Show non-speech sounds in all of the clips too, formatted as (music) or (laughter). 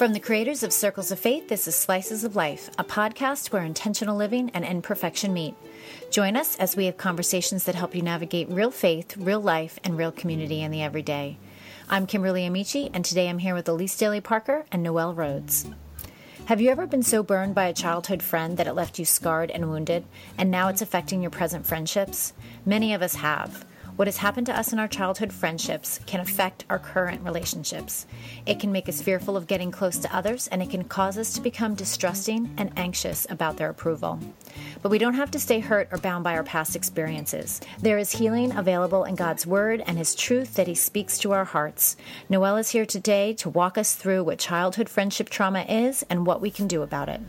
From the creators of Circles of Faith, this is Slices of Life, a podcast where intentional living and imperfection meet. Join us as we have conversations that help you navigate real faith, real life, and real community in the everyday. I'm Kimberly Amici, and today I'm here with Elise Daly Parker and Noel Rhodes. Have you ever been so burned by a childhood friend that it left you scarred and wounded, and now it's affecting your present friendships? Many of us have. What has happened to us in our childhood friendships can affect our current relationships. It can make us fearful of getting close to others, and it can cause us to become distrusting and anxious about their approval. But we don't have to stay hurt or bound by our past experiences. There is healing available in God's Word and His truth that He speaks to our hearts. Noel is here today to walk us through what childhood friendship trauma is and what we can do about it.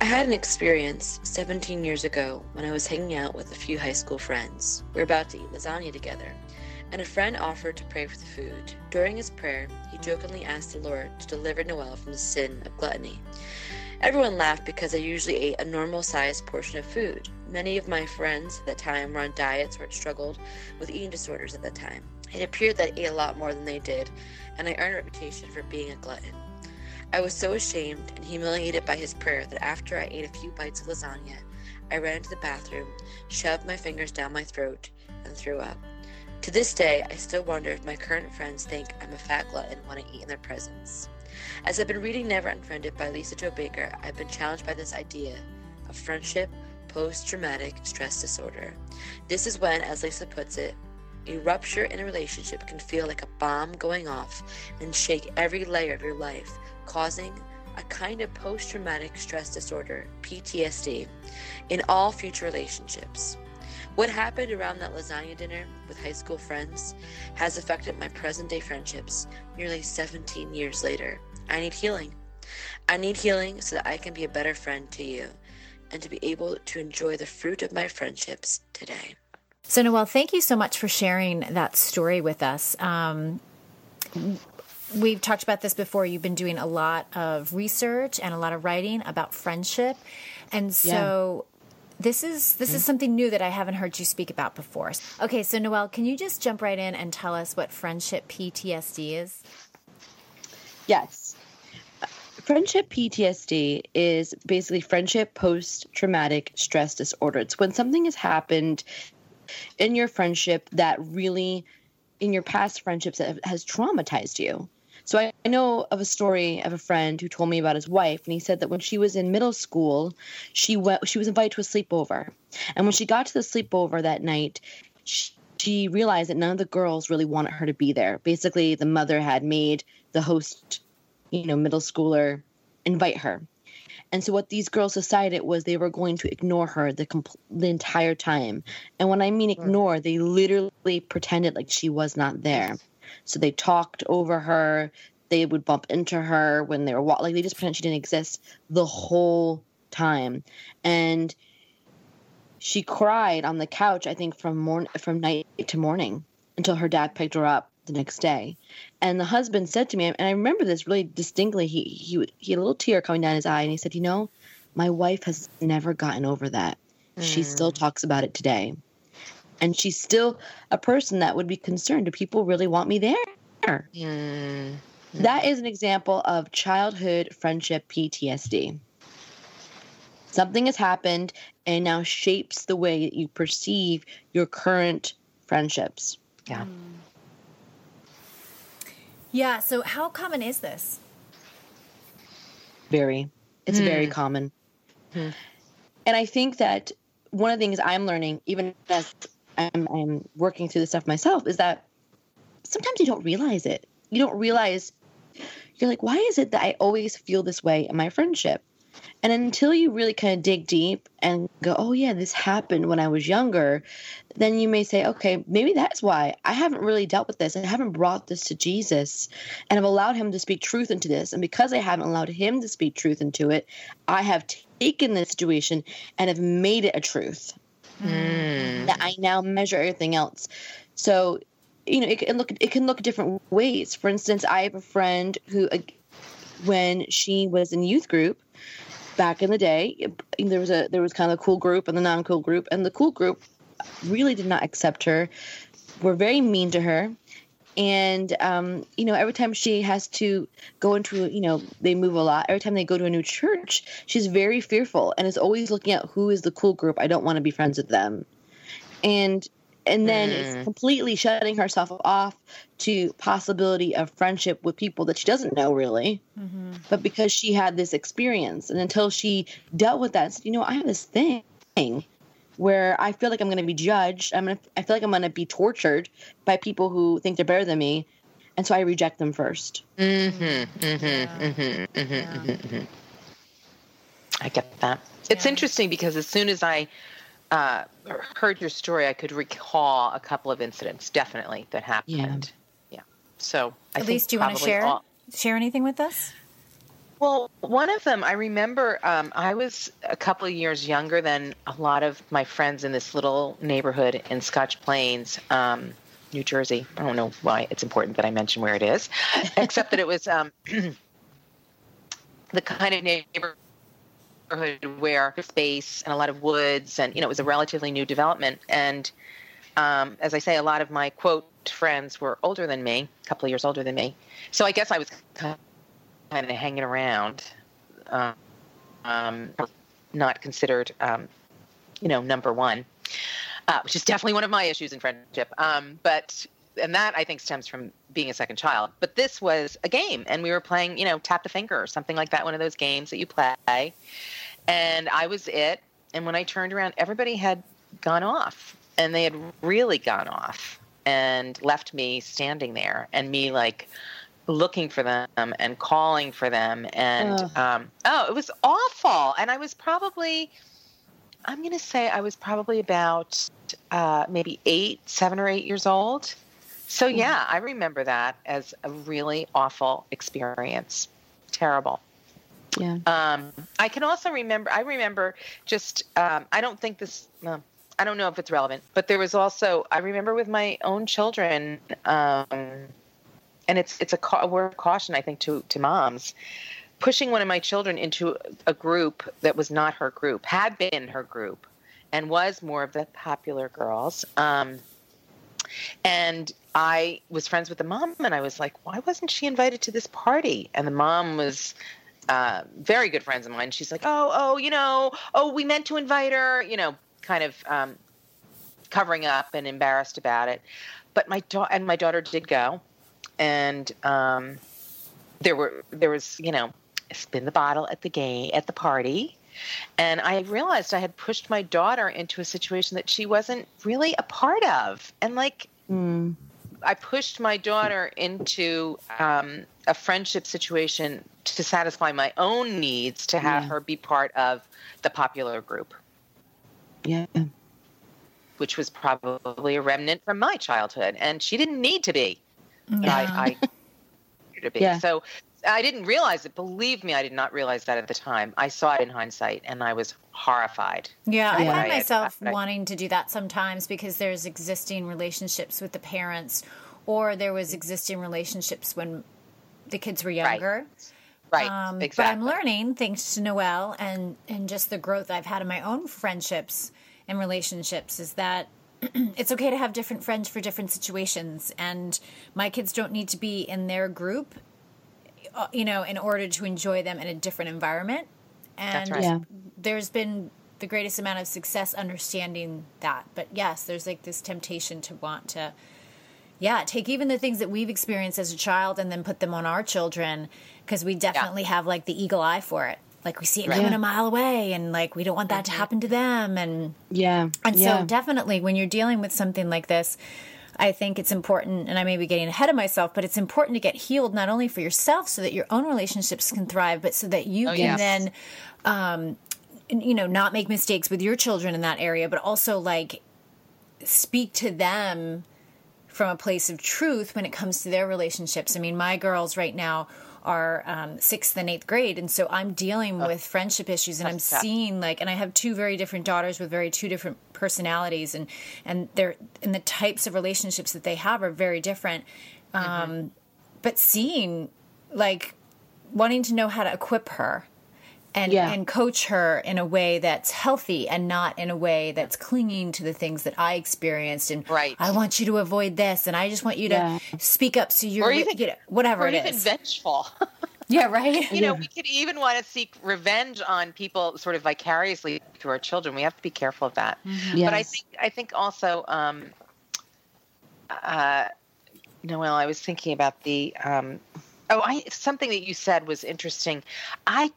I had an experience 17 years ago when I was hanging out with a few high school friends. We were about to eat lasagna together, and a friend offered to pray for the food. During his prayer, he jokingly asked the Lord to deliver Noel from the sin of gluttony. Everyone laughed because I usually ate a normal sized portion of food. Many of my friends at that time were on diets or had struggled with eating disorders at that time. It appeared that I ate a lot more than they did, and I earned a reputation for being a glutton. I was so ashamed and humiliated by his prayer that after I ate a few bites of lasagna, I ran to the bathroom, shoved my fingers down my throat, and threw up. To this day, I still wonder if my current friends think I'm a fat glutton when I eat in their presence. As I've been reading Never Unfriended by Lisa Jo Baker, I've been challenged by this idea of friendship post traumatic stress disorder. This is when, as Lisa puts it, a rupture in a relationship can feel like a bomb going off and shake every layer of your life causing a kind of post traumatic stress disorder, PTSD, in all future relationships. What happened around that lasagna dinner with high school friends has affected my present day friendships nearly 17 years later. I need healing. I need healing so that I can be a better friend to you and to be able to enjoy the fruit of my friendships today. So, Noel, thank you so much for sharing that story with us. Um, we've talked about this before. You've been doing a lot of research and a lot of writing about friendship, and so. Yeah. This is this is mm-hmm. something new that I haven't heard you speak about before. Okay, so Noel, can you just jump right in and tell us what friendship PTSD is? Yes. Friendship PTSD is basically friendship post traumatic stress disorder. It's when something has happened in your friendship that really in your past friendships that has traumatized you. So I, know of a story of a friend who told me about his wife, and he said that when she was in middle school, she went she was invited to a sleepover, and when she got to the sleepover that night, she, she realized that none of the girls really wanted her to be there. Basically, the mother had made the host, you know, middle schooler invite her. And so what these girls decided was they were going to ignore her the compl- the entire time. And when I mean ignore, they literally pretended like she was not there. So they talked over her. They would bump into her when they were walking. Like they just pretend she didn't exist the whole time. And she cried on the couch. I think from morning from night to morning until her dad picked her up the next day. And the husband said to me, and I remember this really distinctly. He he he had a little tear coming down his eye, and he said, "You know, my wife has never gotten over that. Mm. She still mm. talks about it today." and she's still a person that would be concerned do people really want me there mm. that is an example of childhood friendship ptsd something has happened and now shapes the way that you perceive your current friendships yeah yeah so how common is this very it's mm. very common mm. and i think that one of the things i'm learning even as I'm, I'm working through the stuff myself is that sometimes you don't realize it. You don't realize you're like, why is it that I always feel this way in my friendship? And until you really kind of dig deep and go, oh, yeah, this happened when I was younger, then you may say, okay, maybe that's why I haven't really dealt with this. I haven't brought this to Jesus and have allowed him to speak truth into this. And because I haven't allowed him to speak truth into it, I have taken this situation and have made it a truth mm. that I now measure everything else. So, you know, it can look it can look different ways. For instance, I have a friend who, when she was in youth group back in the day, there was a there was kind of a cool group and the non cool group, and the cool group really did not accept her. Were very mean to her, and um, you know every time she has to go into you know they move a lot every time they go to a new church she's very fearful and is always looking at who is the cool group i don't want to be friends with them and and then mm. it's completely shutting herself off to possibility of friendship with people that she doesn't know really mm-hmm. but because she had this experience and until she dealt with that said, you know i have this thing where I feel like I'm going to be judged. I'm gonna, I feel like I'm going to be tortured by people who think they're better than me, and so I reject them 1st Mm-hmm. Mm-hmm. Yeah. Mm-hmm. Mm-hmm. Mm-hmm. I get that. It's yeah. interesting because as soon as I uh, heard your story, I could recall a couple of incidents, definitely that happened. Yeah. yeah. So I Elise, do you want to share all- share anything with us? Well, one of them, I remember um, I was a couple of years younger than a lot of my friends in this little neighborhood in Scotch Plains, um, New Jersey. I don't know why it's important that I mention where it is, except that it was um, (clears throat) the kind of neighborhood where there's space and a lot of woods, and you know, it was a relatively new development. And um, as I say, a lot of my quote friends were older than me, a couple of years older than me. So I guess I was kind kind of hanging around, um, um, not considered, um, you know, number one, uh, which is definitely one of my issues in friendship. Um, but and that I think stems from being a second child. But this was a game, and we were playing, you know, tap the finger or something like that, one of those games that you play. And I was it. And when I turned around, everybody had gone off, and they had really gone off, and left me standing there, and me like looking for them and calling for them and um, oh it was awful and i was probably i'm going to say i was probably about uh, maybe eight seven or eight years old so mm. yeah i remember that as a really awful experience. Terrible. Yeah. Um, i can also remember i remember just um, i don't think this well, i don't know if it's relevant but there was also i remember with my own children um, and it's it's a, a word of caution I think to to moms pushing one of my children into a group that was not her group had been her group and was more of the popular girls um, and I was friends with the mom and I was like why wasn't she invited to this party? And the mom was uh, very good friends of mine. She's like oh oh you know oh we meant to invite her you know kind of um, covering up and embarrassed about it. But my daughter and my daughter did go and um, there were there was you know spin the bottle at the game at the party and i realized i had pushed my daughter into a situation that she wasn't really a part of and like mm. i pushed my daughter into um, a friendship situation to satisfy my own needs to have yeah. her be part of the popular group yeah which was probably a remnant from my childhood and she didn't need to be yeah. I, I (laughs) to be. Yeah. So I didn't realize it. Believe me, I did not realize that at the time. I saw it in hindsight, and I was horrified. Yeah, I find myself I, wanting to do that sometimes because there's existing relationships with the parents, or there was existing relationships when the kids were younger. Right. Right. Um, exactly. But I'm learning, thanks to Noel and and just the growth I've had in my own friendships and relationships, is that (clears throat) it's okay to have different friends for different situations and my kids don't need to be in their group Uh, you know in order to enjoy them in a different environment and right. yeah. there's been the greatest amount of success understanding that but yes there's like this temptation to want to yeah take even the things that we've experienced as a child and then put them on our children because we definitely yeah. have like the eagle eye for it like we see it right. coming a mile away and like we don't want that to mm-hmm. happen to them and yeah and yeah. so definitely when you're dealing with something like this I think it's important, and I may be getting ahead of myself, but it's important to get healed not only for yourself so that your own relationships can thrive, but so that you oh, can yes. then, um, you know, not make mistakes with your children in that area, but also like speak to them from a place of truth when it comes to their relationships. I mean, my girls right now are um, sixth and eighth grade, and so I'm dealing oh. with friendship issues, and I'm seeing like, and I have two very different daughters with very two different personalities, and and they're and the types of relationships that they have are very different. Um, mm-hmm. But seeing like wanting to know how to equip her and Yeah. and coach her in a way that's healthy and not in a way that's clinging to the things that I experienced and Right. I want you to avoid this and I just want you to Yeah. speak up so you're Or even- you know, whatever Or it even is. vengeful. (laughs) yeah, right. you know, we could even want to seek revenge on people sort of vicariously through our children. We have to be careful of that. Yes. But I think I think also, um, uh, Noel, I was thinking about the. Um, oh, I something that you said was interesting. I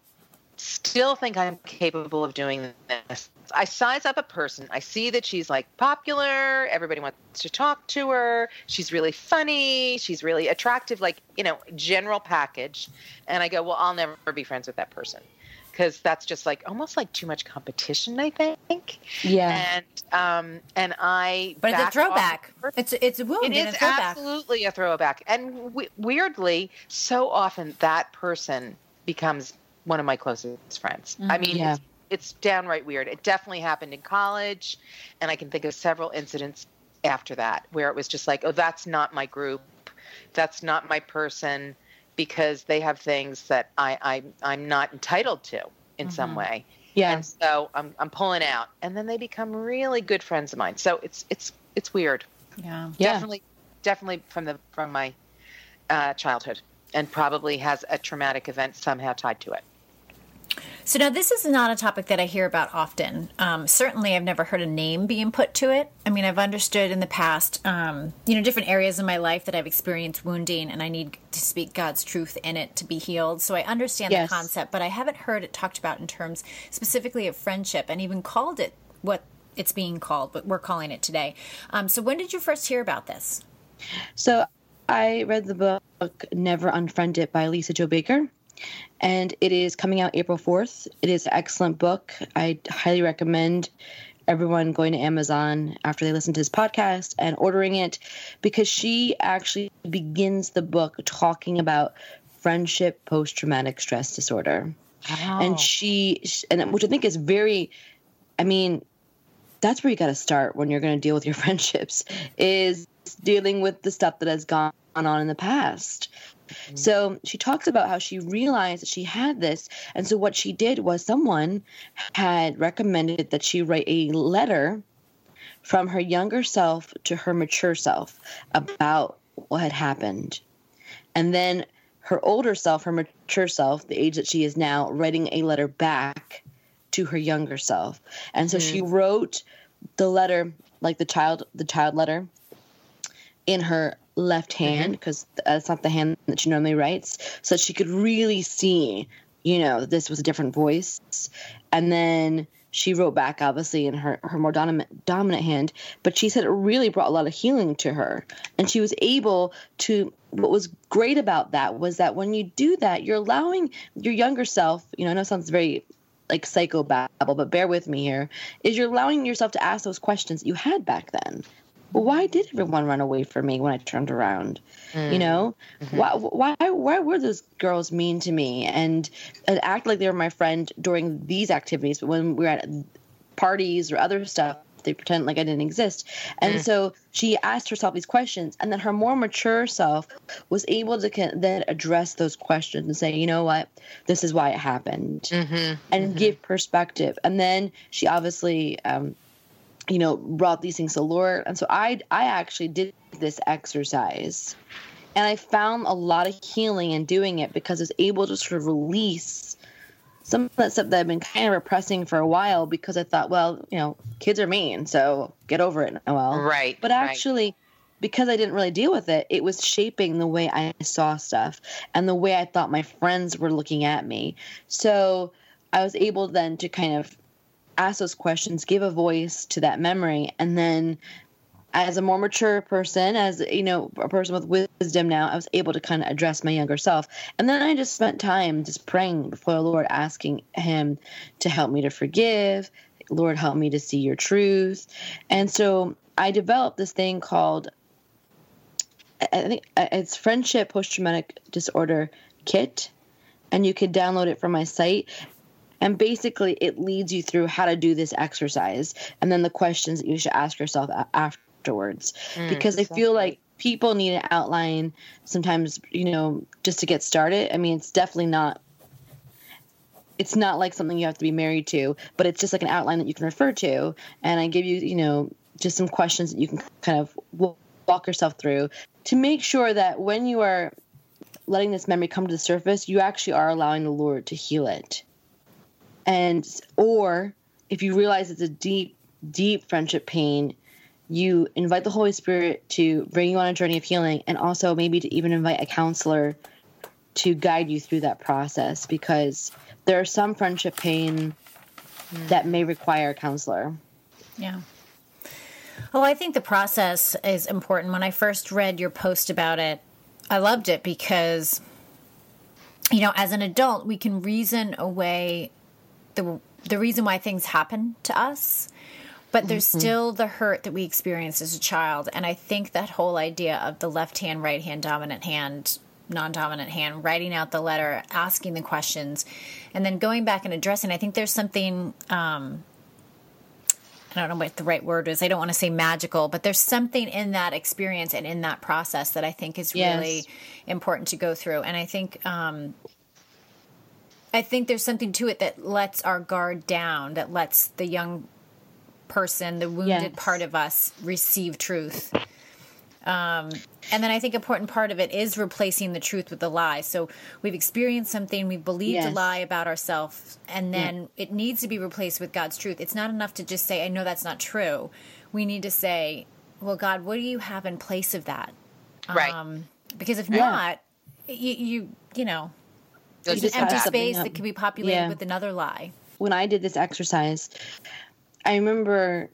still think I'm capable of doing this. I size up a person. I see that she's like popular. Everybody wants to talk to her. She's really funny. She's really attractive, like, you know, general package. And I go, well, I'll never be friends with that person. Because that's just like almost like too much competition, I think. yeah. And um, and I. but it's a throwback. It's it's a wound it is a absolutely a throwback. And w- weirdly, so often that person becomes one of my closest friends. I mean, Yeah. it's, it's downright weird. It definitely happened in college, and I can think of several incidents after that where it was just like, oh, that's not my group, that's not my person, because they have things that I, I I'm not entitled to in some Mhm. way. Yeah. And so I'm I'm pulling out, and then they become really good friends of mine. So it's it's it's weird Yeah. Yeah. definitely definitely from the from my uh, childhood and probably has a traumatic event somehow tied to it So now this is not a topic that I hear about often. Um, certainly, I've never heard a name being put to it. I mean, I've understood in the past, um, you know, different areas in my life that I've experienced wounding, and I need to speak God's truth in it to be healed. So I understand Yes. the concept, but I haven't heard it talked about in terms specifically of friendship, and even called it what it's being called, but we're calling it today. Um, so when did you first hear about this? So I read the book Never Unfriended by Lisa Jo Baker, and it is coming out April 4th. It is an excellent book. I highly recommend everyone going to Amazon after they listen to this podcast and ordering it because she actually begins the book talking about friendship post traumatic stress disorder and she and which i think is very i mean that's where you got to start when you're going to deal with your (laughs) friendships is dealing with the stuff that has gone on in the past Mm-hmm. so she talks about how she realized that she had this. And so what she did was someone had recommended that she write a letter from her younger self to her mature self about what had happened. And then her older self, her mature self, the age that she is now, writing a letter back to her younger self. And so she mm-hmm. wrote the letter, like the child, the child letter, in her left mm-hmm. hand because that's uh, not the hand that she normally writes, so she could really see, you know, that this was a different voice. And then she wrote back, obviously, in her her more dominant dominant hand. But she said it really brought a lot of healing to her, and she was able to. What was great about that was that when you do that, you're allowing your younger self. You know, I know it sounds very like psychobabble, but bear with me here. Is you're allowing yourself to ask those questions that you had back then. Well, why did everyone run away from me when I turned around? Mm. You know, mm-hmm. why, why, why were those girls mean to me? And, and act like they were my friend during these activities, but when we were at parties or other stuff, they pretend like I didn't exist. And mm. so she asked herself these questions, and then her more mature self was able to then address those questions and say, you know what, this is why it happened, mm-hmm. and mm-hmm. give perspective. And then she obviously, um, you know, brought these things to the Lord. And so I, I actually did this exercise, and I found a lot of healing in doing it because I was able to sort of release some of that stuff that I've been kind of repressing for a while because I thought, well, you know, kids are mean, so get over it, Noel. Right, But right. actually, because I didn't really deal with it, it was shaping the way I saw stuff and the way I thought my friends were looking at me. So I was able then to kind of ask those questions, give a voice to that memory, and then as a more mature person, as you know, a person with wisdom now, I was able to kind of address my younger self. And then I just spent time just praying before the Lord, asking Him to help me to forgive. Lord, help me to see your truth. And so I developed this thing called, I think it's Friendship Post Traumatic Disorder Kit. And you can download it from my site. And basically, it leads you through how to do this exercise and then the questions that you should ask yourself a- afterwards. Mm, because I feel like people need an outline sometimes, you know, just to get started. I mean, it's definitely not it's not like something you have to be married to, but it's just like an outline that you can refer to. And I give you, you know, just some questions that you can kind of walk yourself through to make sure that when you are letting this memory come to the surface, you actually are allowing the Lord to heal it. And, or if you realize it's a deep, deep friendship pain, you invite the Holy Spirit to bring you on a journey of healing and also maybe to even invite a counselor to guide you through that process because there are some friendship pain mm. that may require a counselor. Yeah. Oh, I think the process is important. When I first read your post about it, I loved it because, you know, as an adult, we can reason away the the reason why things happen to us, but there's mm-hmm. still the hurt that we experienced as a child. And I think that whole idea of the left hand, right hand, dominant hand non-dominant hand writing out the letter asking the questions and then going back and addressing i think there's something um, I don't know what the right word is. I don't want to say magical, but there's something in that experience and in that process that I think is really important to go through. And I think, um, I think there's something to it that lets our guard down, that lets the young person, the wounded yes. part of us, receive truth. Um, and then I think important part of it is replacing the truth with the lie. So we've experienced something, we've believed yes. a lie about ourselves, and then yeah. it needs to be replaced with God's truth. It's not enough to just say, I know that's not true. We need to say, well, God, what do you have in place of that? Right. Um, because if yeah. not, you, you, you know, there's an empty space that can be populated yeah. with another lie. When I did this exercise, I remember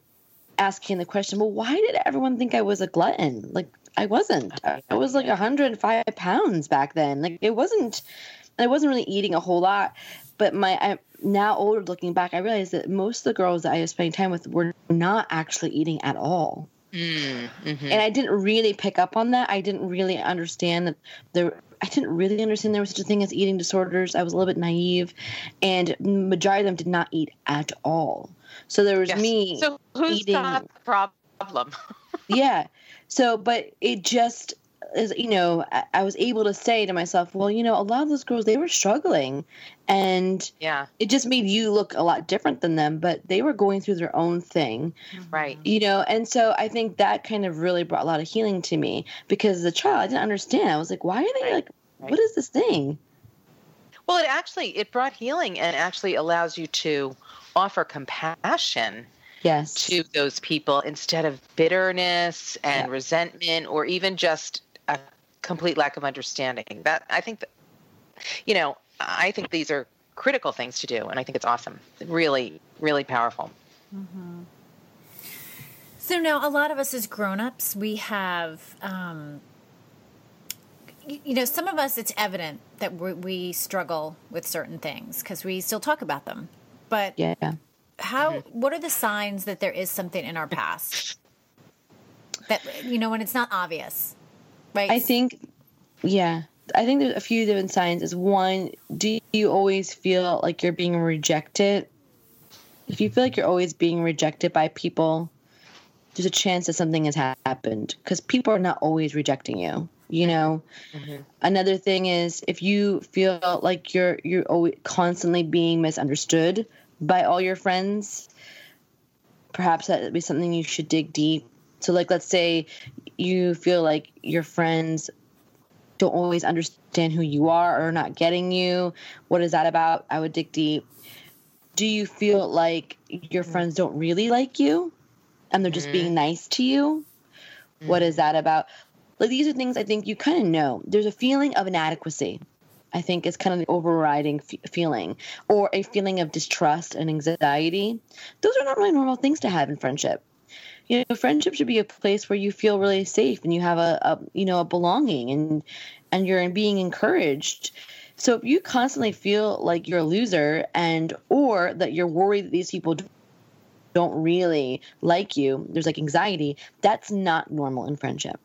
asking the question, well, why did everyone think I was a glutton? Like, I wasn't. I was like 105 pounds back then. Like, it wasn't, I wasn't really eating a whole lot. But my, I, now older looking back, I realized that most of the girls that I was spending time with were not actually eating at all. Mm, mm-hmm. And I didn't really pick up on that. I didn't really understand that there. I didn't really understand there was such a thing as eating disorders. I was a little bit naive, and majority of them did not eat at all. So there was yes. me. So who's eating. the problem? (laughs) yeah. So, but it just is, you know, I, I, was able to say to myself, well, you know, a lot of those girls, they were struggling. And yeah, it just made you look a lot different than them, but they were going through their own thing. Mm-hmm. Right. You know, and so I think that kind of really brought a lot of healing to me because as a child, I didn't understand. I was like, why are they like, right. what is this thing? Well, it actually, it brought healing and actually allows you to offer compassion yes. to those people instead of bitterness and yeah. resentment or even just a complete lack of understanding. That I think that you know, I think these are critical things to do and I think it's awesome. Really, really powerful. Mm-hmm. So now a lot of us as grown-ups, we have um, you know, some of us, it's evident that we struggle with certain things because we still talk about them. But yeah, how? Mm-hmm. What are the signs that there is something in our past that you know when it's not obvious, right? I think, yeah, I think there's a few different signs. Is one, do you always feel like you're being rejected? If you feel like you're always being rejected by people, there's a chance that something has happened because people are not always rejecting you you know mm-hmm. another thing is if you feel like you're you're always constantly being misunderstood by all your friends perhaps that would be something you should dig deep so like let's say you feel like your friends don't always understand who you are or not getting you what is that about i would dig deep do you feel like your mm-hmm. friends don't really like you and they're just mm-hmm. being nice to you what is that about like these are things I think you kind of know. There's a feeling of inadequacy. I think is kind of the overriding f- feeling, or a feeling of distrust and anxiety. Those are not really normal things to have in friendship. You know, friendship should be a place where you feel really safe and you have a, a you know a belonging and and you're being encouraged. So if you constantly feel like you're a loser and or that you're worried that these people don't really like you, there's like anxiety. That's not normal in friendship.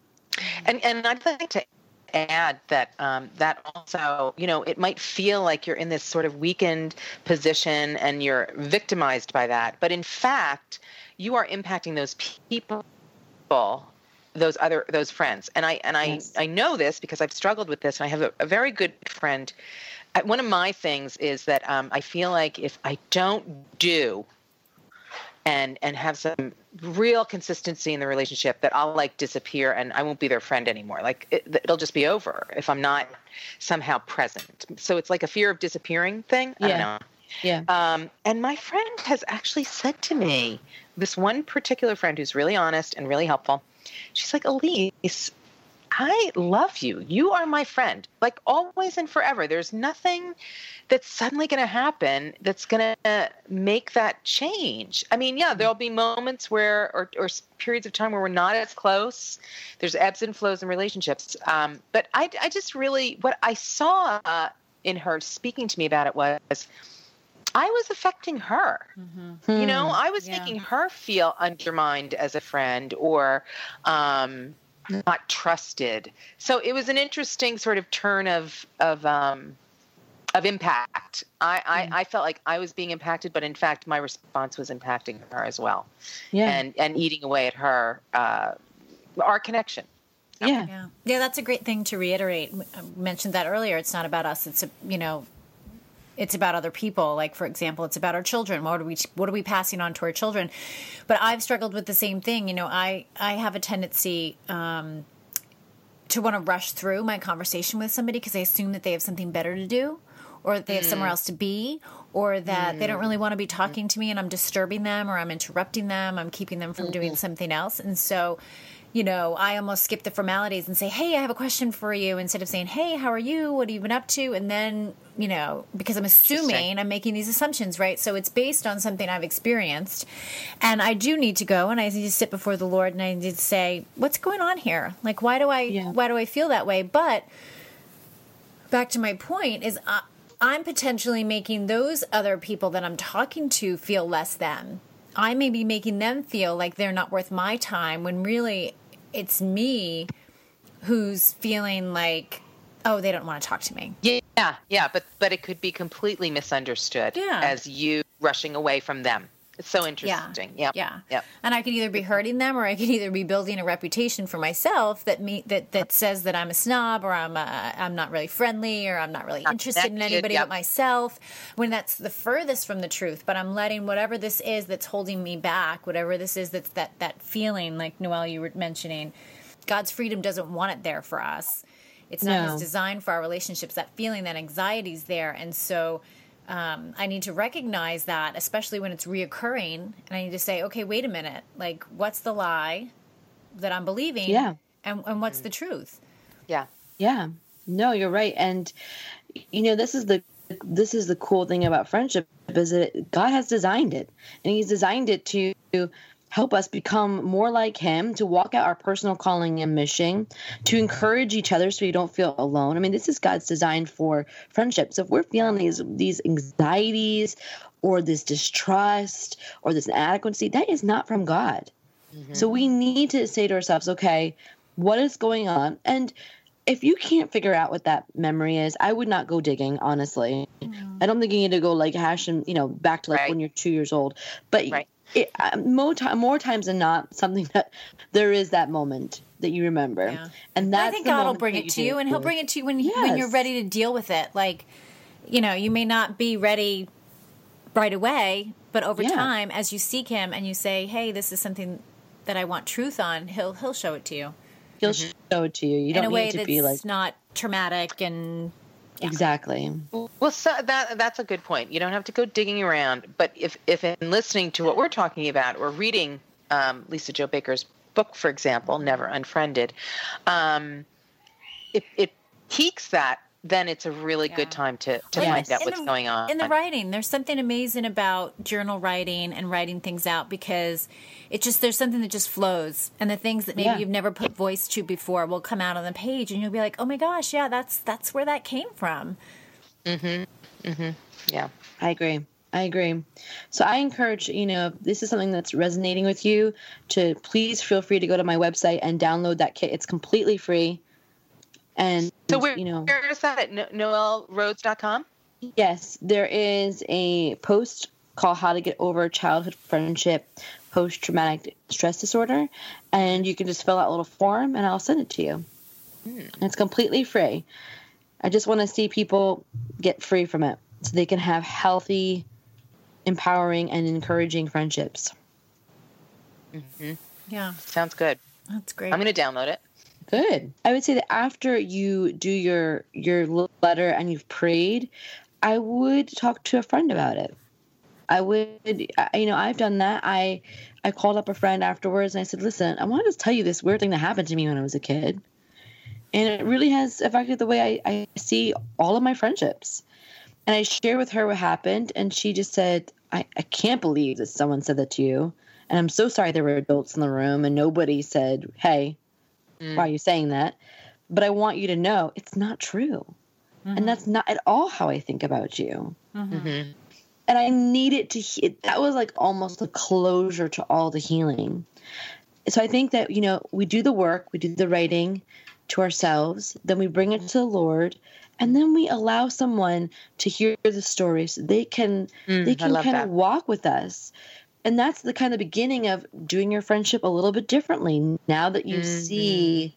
And and I'd like to add that um, that also, you know, it might feel like you're in this sort of weakened position and you're victimized by that, but in fact, you are impacting those people those other those friends. And i and i Yes. i know this because i've struggled with this and i have a, a very good friend. One of my things is that um, i feel like if i don't do and and have some real consistency in the relationship that i'll like disappear and i won't be their friend anymore. Like it, it'll just be over if i'm not somehow present. So it's like a fear of disappearing thing. I don't Yeah. know Yeah. um, and my friend has actually said to me, this one particular friend who's really honest and really helpful, she's like, Elise, I love you. You are my friend, like always and forever. There's nothing that's suddenly going to happen that's going to make that change. I mean, yeah, there'll be moments where, or, or periods of time where we're not as close. There's ebbs and flows in relationships. Um, but I, I just really, what I saw in her speaking to me about it was, I was affecting her. You know, Hmm. I was Yeah. making her feel undermined as a friend or um, not trusted. So it was an interesting sort of turn of of um, of impact. I, I, I felt like I was being impacted, but in fact, my response was impacting her as well, yeah. and and eating away at her uh, our connection. yeah. Yeah, yeah, that's a great thing to reiterate. I mentioned that earlier. It's not about us. It's a, you know, it's about other people. Like for example, it's about our children. What are we what are we passing on to our children? But I've struggled with the same thing. You know, I I have a tendency um, to want to rush through my conversation with somebody because I assume that they have something better to do, or that they have somewhere mm. else to be, or that they don't mm. really want to be talking to me and I'm disturbing them or I'm interrupting them. I'm keeping them from doing mm-hmm. something else, and so you know, I almost skip the formalities and say, "Hey, I have a question for you," instead of saying, "Hey, how are you? What have you been up to?" And then, you know, because I'm assuming I'm making these assumptions, right? So it's based on something I've experienced, and I do need to go and I need to sit before the Lord and I need to say, "What's going on here? Like, why do I, Yeah. why do I feel that way?" But back to my point is, I, I'm potentially making those other people that I'm talking to feel less than. I may be making them feel like they're not worth my time when really it's me who's feeling like, oh, they don't want to talk to me. Yeah, yeah, but but it could be completely misunderstood Yeah. as you rushing away from them. It's so interesting. Yeah, Yeah. Yep. And I could either be hurting them or I could either be building a reputation for myself that me that that says that I'm a snob or I'm a, I'm not really friendly or I'm not really Not interested in anybody yep. but myself when that's the furthest from the truth but I'm letting whatever this is that's holding me back whatever this is that's that that feeling like Noel you were mentioning God's freedom doesn't want it there for us it's not No. his design for our relationships that feeling that anxiety's there and so um, I need to recognize that, especially when it's reoccurring, and I need to say, okay, wait a minute, like, what's the lie that I'm believing? Yeah. and and what's the truth? Yeah. Yeah. No, you're right. And you know, this is the this is the cool thing about friendship is that God has designed it. And he's designed it to help us become more like him, to walk out our personal calling and mission, to encourage each other so we don't feel alone. I mean, this is God's design for friendship. So if we're feeling these these anxieties or this distrust or this inadequacy, that is not from God. Mm-hmm. So we need to say to ourselves, okay, what is going on? And if you can't figure out what that memory is, I would not go digging, honestly. Mm-hmm. I don't think you need to go like hash and, you know, back to like Right. when you're two years old. But Right. It, uh, more, ti- more times than not, something that there is that moment that you remember. Yeah. And that's I think God will bring it to you, and He'll bring it to you when when you're ready to deal with it. Like, you know, you may not be ready right away, but over Yeah. time, as you seek Him and you say, "Hey, this is something that I want truth on," He'll He'll show it to you He'll show it to you. You in don't a way need to that's be like, not traumatic and exactly. Well, so that that's a good point. You don't have to go digging around, but if if in listening to what we're talking about or reading um, Lisa Jo Baker's book, for example, Never Unfriended, um, if it piques that, then it's a really Yeah. good time to to Yes. find out In what's the- going on. in the writing there's something amazing about journal writing and writing things out because it just there's something that just flows and the things that maybe Yeah. you've never put voice to before will come out on the page and you'll be like oh my gosh yeah that's that's where that came from Mhm. Mhm. yeah. I agree. I agree. So I encourage, you know, if this is something that's resonating with you, to please feel free to go to my website and download that kit. It's completely free. And So where, you know, where is that at? No, NoelRhodes.com? yes, there is a post called How to Get Over Childhood Friendship Post Traumatic Stress Disorder. And you can just fill out a little form and I'll send it to you. Mm. It's completely free. I just want to see people get free from it so they can have healthy, empowering, and encouraging friendships. Mm-hmm. Yeah. Sounds good. That's great. I'm going to download it. Good. I would say that after you do your your letter and you've prayed, I would talk to a friend about it. I would, you know, I've done that. I I called up a friend afterwards and I said, "Listen, I wanted to tell you this weird thing that happened to me when I was a kid, and it really has affected the way I, I see all of my friendships." And I shared with her what happened, and she just said, I, I can't believe that someone said that to you. And I'm so sorry there were adults in the room and nobody said, Hey, mm. why are you saying that? But I want you to know it's not true. Mm-hmm. And that's not at all how I think about you. Mm-hmm. mm-hmm. And I needed to, he- that was like almost a closure to all the healing. So I think that, you know, we do the work, we do the writing to ourselves, then we bring it to the Lord, and then we allow someone to hear the story so they can mm, they can kind that. of walk with us and that's the kind of beginning of doing your friendship a little bit differently now that you mm-hmm. see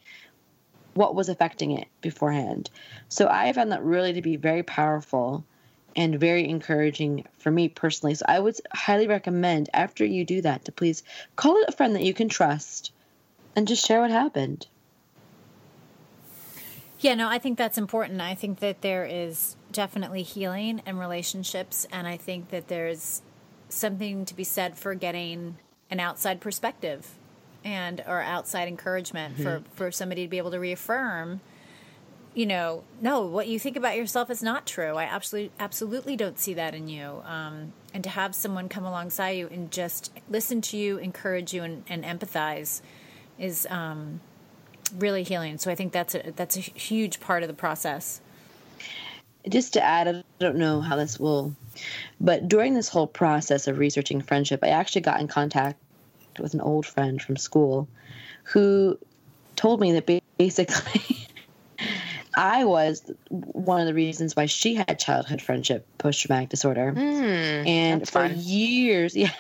what was affecting it beforehand so i found that really to be very powerful and very encouraging for me personally so i would highly recommend after you do that to please call it a friend that you can trust and just share what happened yeah, no, I think that's important. I think that there is definitely healing in relationships, and I think that there's something to be said for getting an outside perspective and or outside encouragement mm-hmm. for for somebody to be able to reaffirm you know no what you think about yourself is not true i absolutely absolutely don't see that in you um, and to have someone come alongside you and just listen to you encourage you and, and empathize is um, really healing. So I think that's a that's a huge part of the process. Just to add, I don't know how this will, but during this whole process of researching friendship, I actually got in contact with an old friend from school who told me that basically I was one of the reasons why she had childhood friendship post traumatic disorder. Mm, and for fun. years, (laughs) yeah.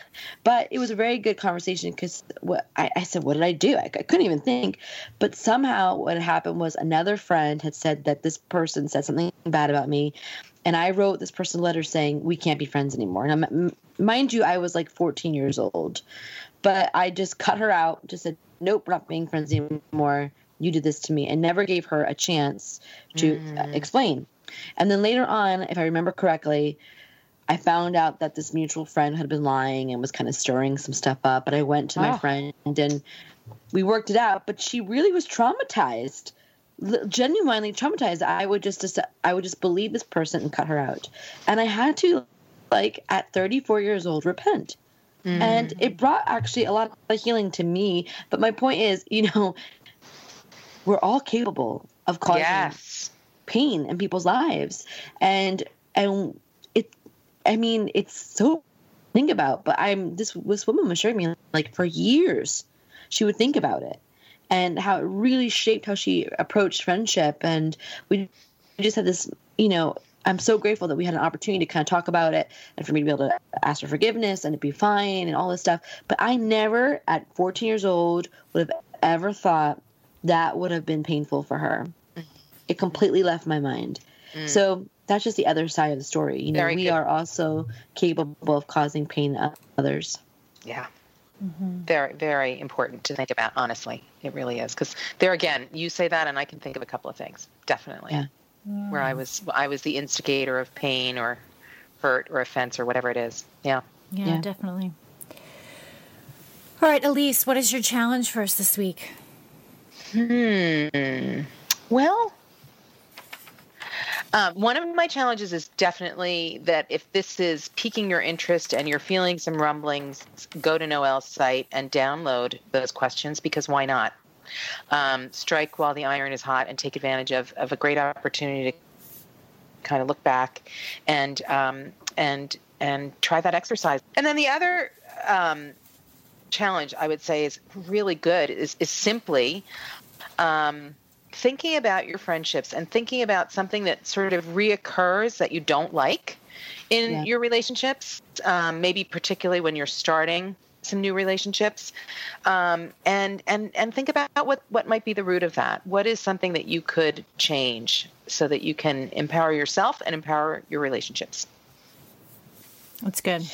But it was a very good conversation because what I, I, said, What did I do? I, I, couldn't even think. But somehow what happened was another friend had said that this person said something bad about me. And I wrote this person a letter saying, We can't be friends anymore. And I'm, mind you, I was like 14 years old. But I just cut her out, just said, Nope, we're not being friends anymore you did this to me and never gave her a chance to mm. explain. And then later on, if I remember correctly, I found out that this mutual friend had been lying and was kind of stirring some stuff up. But I went to oh. my friend and we worked it out. But she really was traumatized, genuinely traumatized. I would just, I would just believe this person and cut her out. And I had to, like at 34 years old, repent. Mm. And it brought actually a lot of healing to me. But my point is, you know, we're all capable of causing yes. pain in people's lives. And and it i mean it's so think about but i'm this this woman was showing me like for years she would think about it and how it really shaped how she approached friendship. And we just had this you know i'm so grateful that we had an opportunity to kind of talk about it and for me to be able to ask for forgiveness and to be fine and all this stuff. But i never at 14 years old would have ever thought that would have been painful for her. It completely left my mind. Mm. So that's just the other side of the story. You know, Very we good. are also capable of causing pain to others. Yeah. Mm-hmm. Very, very important to think about, honestly. It really is. Because there again, you say that, and I can think of a couple of things, definitely. Yeah. Mm. Where I was, I was the instigator of pain or hurt or offense or whatever it is. Yeah. Yeah, yeah. definitely. All right, Elise, what is your challenge for us this week? Hmm. Well, um, one of my challenges is definitely that if this is piquing your interest and you're feeling some rumblings, go to Noel's site and download those questions because why not? Um, strike while the iron is hot and take advantage of, of a great opportunity to kind of look back and um, and and try that exercise. And then the other um, challenge I would say is really good is, is simply um, thinking about your friendships and thinking about something that sort of reoccurs that you don't like in Yeah. your relationships, um, maybe particularly when you're starting some new relationships, um, and and and think about what what might be the root of that. What is something that you could change so that you can empower yourself and empower your relationships. That's good.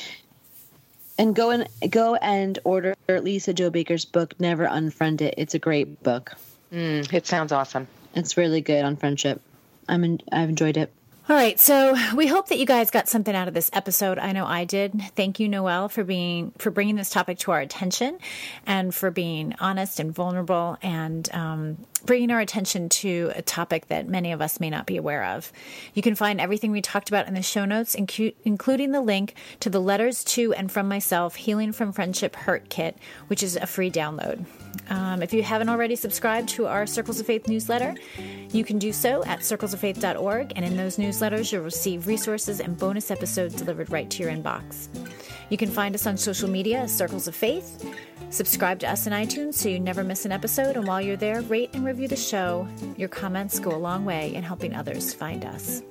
And go and go and order Lisa Jo Baker's book, Never Unfriended. It's a great book. Mm, it sounds awesome. It's really good on friendship. I'm in, I've enjoyed it. All right, so we hope that you guys got something out of this episode. I know I did. Thank you, Noel, for being for bringing this topic to our attention, and for being honest and vulnerable, and um, bringing our attention to a topic that many of us may not be aware of. You can find everything we talked about in the show notes, incu- including the link to the letters to and from myself Healing from Friendship Hurt Kit, which is a free download. Um, if you haven't already subscribed to our Circles of Faith newsletter, you can do so at circlesoffaith.org, and in those newsletters, you'll receive resources and bonus episodes delivered right to your inbox. You can find us on social media Circles of Faith. Subscribe to us in iTunes so you never miss an episode, and while you're there, rate and review the show. Your comments go a long way in helping others find us.